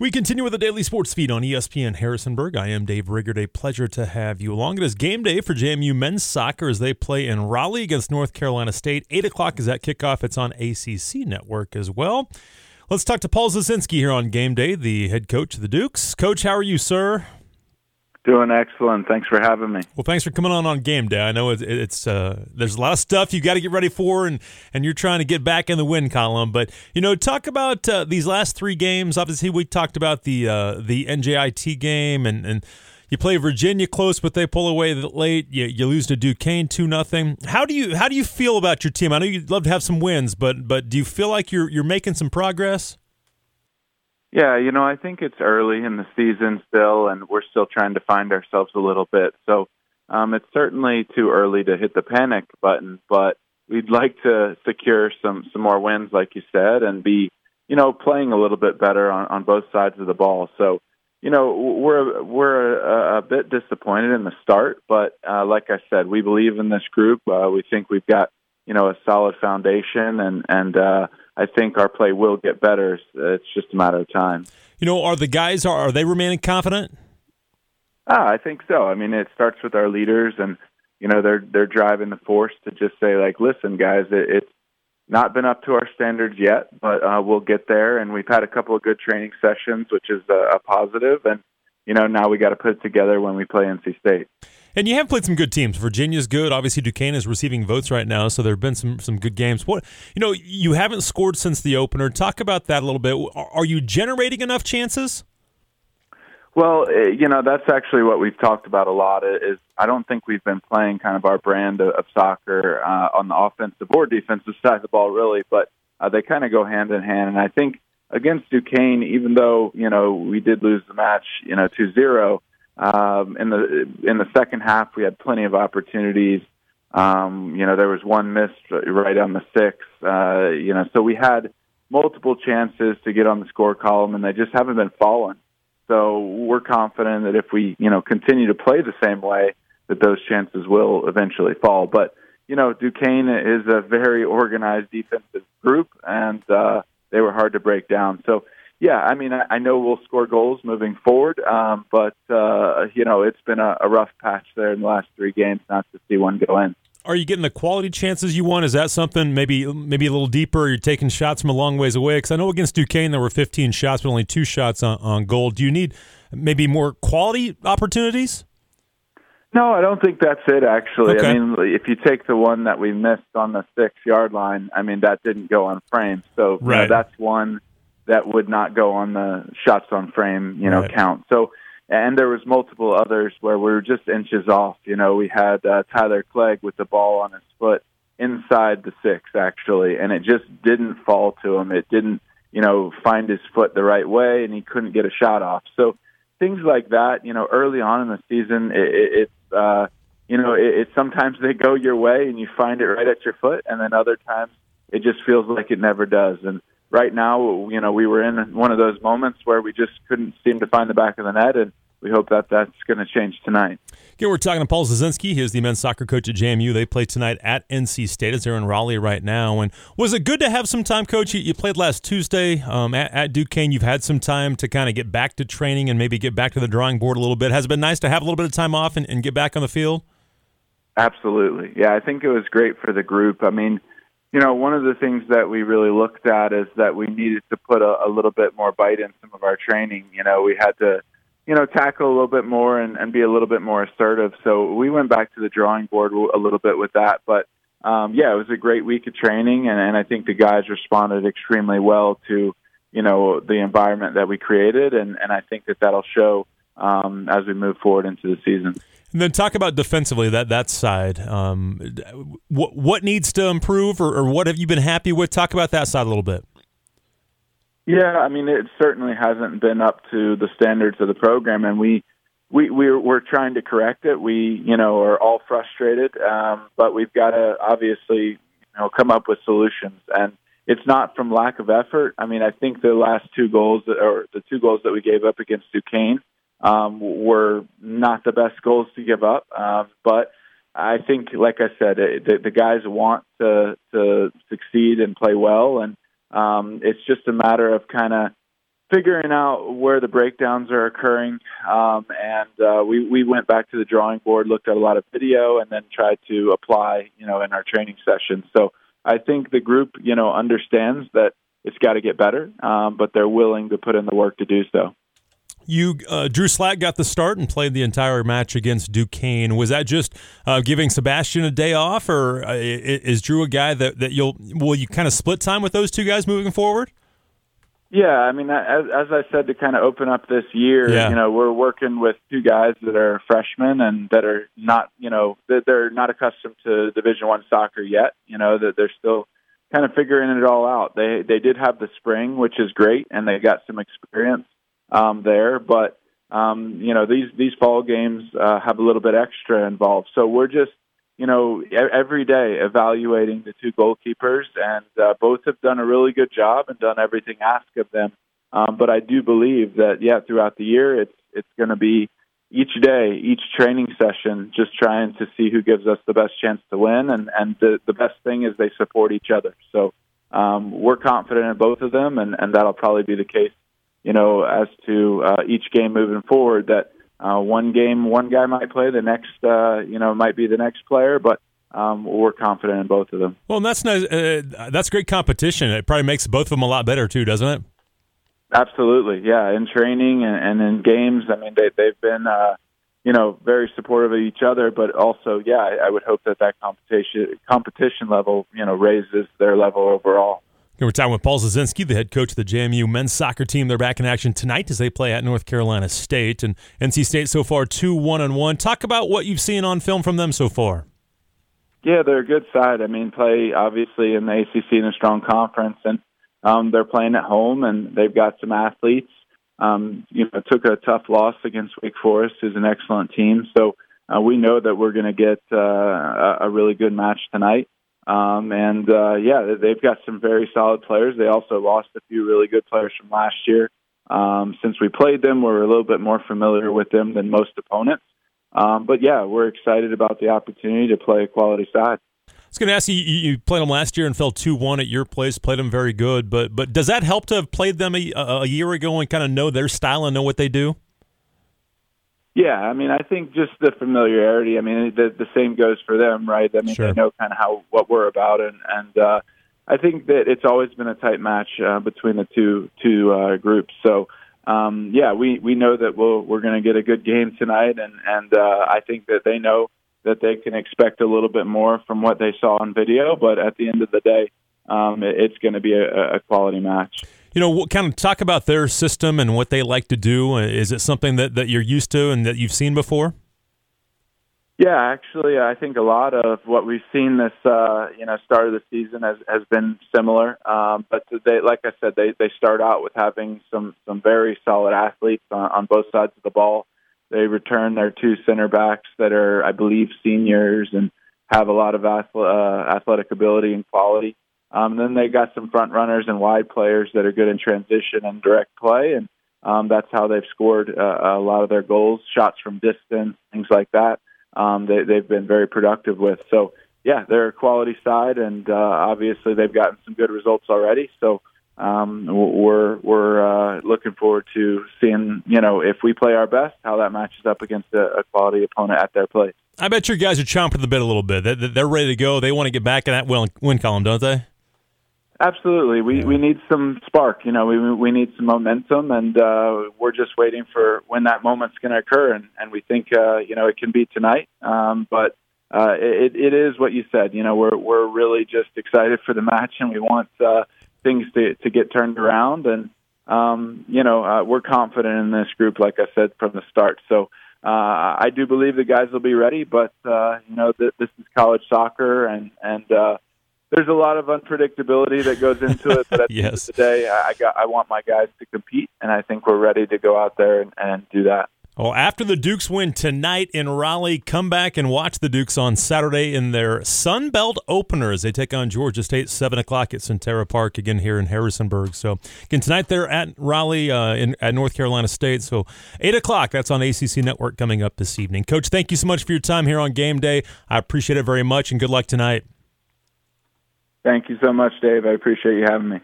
We continue with the daily sports feed on ESPN Harrisonburg. I am Dave Riggert. A pleasure to have you along. It is game day for JMU men's soccer as they play in Raleigh against North Carolina State. 8 o'clock is that kickoff. It's on ACC Network as well. Let's talk to Paul Zazenski here on game day, the head coach of the Dukes. Coach, how are you, sir? Doing excellent. Thanks for having me. Well, thanks for coming on on game day. I know it's, it's uh, there's a lot of stuff you got to get ready for, and and you're trying to get back in the win column. But you know, talk about uh, these last three games. Obviously, we talked about the uh, the NJIT game, and and you play Virginia close, but they pull away late. You, you lose to Duquesne two nothing. How do you how do you feel about your team? I know you'd love to have some wins, but but do you feel like you're you're making some progress? Yeah, you know, I think it's early in the season still, and we're still trying to find ourselves a little bit. So um, it's certainly too early to hit the panic button, but we'd like to secure some some more wins, like you said, and be you know playing a little bit better on, on both sides of the ball. So you know we're we're a, a bit disappointed in the start, but uh, like I said, we believe in this group. Uh, we think we've got you know a solid foundation, and and uh, I think our play will get better. It's just a matter of time. You know, are the guys are are they remaining confident? Ah, I think so. I mean, it starts with our leaders, and you know they're they're driving the force to just say like, listen, guys, it, it's not been up to our standards yet, but uh, we'll get there. And we've had a couple of good training sessions, which is a, a positive, and you know now we got to put it together when we play NC State. And you have played some good teams. Virginia's good. Obviously, Duquesne is receiving votes right now, so there have been some some good games. What you know, you haven't scored since the opener. Talk about that a little bit. Are you generating enough chances? Well, eh, you know, that's actually what we've talked about a lot. Is I don't think we've been playing kind of our brand of, soccer uh, on the offensive or defensive side of the ball, really. But uh, they kind of go hand in hand. And I think against Duquesne, even though you know we did lose the match, you know, two zero um, in the in the second half, we had plenty of opportunities. Um, you know, there was one missed right on the six. Uh, you know, so we had multiple chances to get on the score column, and they just haven't been falling. So we're confident that if we, you know, continue to play the same way, that those chances will eventually fall. But you know, Duquesne is a very organized defensive group, and uh, they were hard to break down. So yeah, I mean, I, I know we'll score goals moving forward, um, but uh, you know, it's been a, a rough patch there in the last three games not to see one go in. Are you getting the quality chances you want? Is that something maybe maybe a little deeper? Are You're taking shots from a long ways away because I know against Duquesne there were 15 shots, but only two shots on, on goal. Do you need maybe more quality opportunities? No, I don't think that's it. Actually, okay. I mean, if you take the one that we missed on the six yard line, I mean that didn't go on frame, so right. you know, that's one that would not go on the shots on frame, you know, right. count. So, and there was multiple others where we were just inches off. You know, we had uh, Tyler Clegg with the ball on his foot inside the six actually, and it just didn't fall to him. It didn't, you know, find his foot the right way, and he couldn't get a shot off. So things like that, you know, early on in the season, it, it, it's, uh, you know, it, it sometimes they go your way and you find it right at your foot, and then other times it just feels like it never does. And right now, you know, we were in one of those moments where we just couldn't seem to find the back of the net, and we hope that that's going to change tonight. Again, we're talking to Paul Zazenski. He is the men's soccer coach at JMU. They play tonight at NC State as they're in Raleigh right now. And was it good to have some time, Coach? You, you played last Tuesday um, at, at, Duquesne. You've had some time to kind of get back to training and maybe get back to the drawing board a little bit. Has it been nice to have a little bit of time off and, and get back on the field? Absolutely. Yeah, I think it was great for the group. I mean, you know, one of the things that we really looked at is that we needed to put a, a little bit more bite in some of our training. You know, we had to, you know, tackle a little bit more and, and be a little bit more assertive. So we went back to the drawing board a little bit with that. But um, yeah, it was a great week of training, and, and I think the guys responded extremely well to, you know, the environment that we created, and, and I think that that'll show um, as we move forward into the season. And then talk about defensively that that side. Um, what what needs to improve, or, or what have you been happy with? Talk about that side a little bit. Yeah, I mean, it certainly hasn't been up to the standards of the program, and we we we're, we're trying to correct it. We you know are all frustrated, um, but we've got to obviously you know come up with solutions, and it's not from lack of effort. I mean, I think the last two goals that, or the two goals that we gave up against Duquesne um, were not the best goals to give up. Um, but I think, like I said, it, the, the guys want to to succeed and play well, and um, it's just a matter of kind of figuring out where the breakdowns are occurring. Um, and uh, we we went back to the drawing board, looked at a lot of video, and then tried to apply, you know, in our training sessions. So I think the group, you know, understands that it's got to get better, um, but they're willing to put in the work to do so. You, uh, Drew Slack got the start and played the entire match against Duquesne. Was that just uh, giving Sebastian a day off, or uh, is Drew a guy that, that you'll will you kind of split time with those two guys moving forward? Yeah, I mean, as, as I said, to kind of open up this year, yeah. you know, we're working with two guys that are freshmen and that are not, you know, that they're not accustomed to Division One soccer yet. You know, that they're still kind of figuring it all out. They they did have the spring, which is great, and they got some experience um, there. But um, you know, these these fall games uh, have a little bit extra involved. So we're just you know, every day evaluating the two goalkeepers, and uh, both have done a really good job and done everything asked of them. Um, but I do believe that, yeah, throughout the year, it's it's going to be each day, each training session, just trying to see who gives us the best chance to win, and and the the best thing is they support each other. So um, we're confident in both of them, and and that'll probably be the case, you know, as to uh, each game moving forward. That uh, one game, one guy might play. The next, uh, you know, might be the next player, but um, we're confident in both of them. Well, that's nice. Uh, that's great competition. It probably makes both of them a lot better too, doesn't it? Absolutely, yeah. In training and, and in games, I mean, they, they've been, uh, you know, very supportive of each other. But also, yeah, I, I would hope that that competition competition level, you know, raises their level overall. We're talking with Paul Zazenski, the head coach of the JMU men's soccer team. They're back in action tonight as they play at North Carolina State. And NC State so far 2 1 and 1. Talk about what you've seen on film from them so far. Yeah, they're a good side. I mean, play obviously in the ACC in a strong conference, and um, they're playing at home, and they've got some athletes. Um, you know, took a tough loss against Wake Forest, who's an excellent team. So uh, we know that we're going to get uh, a really good match tonight. Um, and uh, yeah, they've got some very solid players. They also lost a few really good players from last year. Um, since we played them, we're a little bit more familiar with them than most opponents. Um, but yeah, we're excited about the opportunity to play a quality side. I was going to ask you, you played them last year and fell 2 1 at your place, played them very good. But but does that help to have played them a, a year ago and kind of know their style and know what they do? Yeah, I mean, I think just the familiarity. I mean, the the same goes for them, right? I mean, sure. they know kind of how what we're about, and and uh, I think that it's always been a tight match uh, between the two two uh, groups. So. Um, yeah, we, we know that we'll, we're going to get a good game tonight, and and uh, I think that they know that they can expect a little bit more from what they saw on video. But at the end of the day, um, it, it's going to be a, a quality match you know, kind of talk about their system and what they like to do. Is it something that, that you're used to and that you've seen before? Yeah, actually, I think a lot of what we've seen this, uh, you know, start of the season has, has been similar. Um, but they, like I said, they, they start out with having some, some very solid athletes on, on both sides of the ball. They return their two center backs that are, I believe, seniors and have a lot of uh, athletic ability and quality. Um, then they got some front runners and wide players that are good in transition and direct play, and um, that's how they've scored uh, a lot of their goals, shots from distance, things like that. Um, they, they've been very productive with. So yeah, they're a quality side, and uh, obviously they've gotten some good results already. So um, we're we're uh, looking forward to seeing you know if we play our best, how that matches up against a, a quality opponent at their place. I bet your guys are chomping at the bit a little bit. They're ready to go. They want to get back in that win column, don't they? Absolutely, we we need some spark. You know, we we need some momentum, and uh, we're just waiting for when that moment's going to occur. And and we think uh, you know it can be tonight. Um, but uh, it it is what you said. You know, we're we're really just excited for the match, and we want uh, things to to get turned around. And um, you know, uh, we're confident in this group, like I said from the start. So. Uh, I do believe the guys will be ready, but uh, you know th- this is college soccer, and and uh, there's a lot of unpredictability that goes into it. But at yes. the end of the day, I got I want my guys to compete, and I think we're ready to go out there and, and do that. Well, after the Dukes win tonight in Raleigh, come back and watch the Dukes on Saturday in their Sun Belt opener as they take on Georgia State, 7 o'clock at Sentara Park, again here in Harrisonburg. So, again, tonight they're at Raleigh uh, in, at North Carolina State. So, 8 o'clock, that's on ACC Network coming up this evening. Coach, thank you so much for your time here on game day. I appreciate it very much, and good luck tonight. Thank you so much, Dave. I appreciate you having me.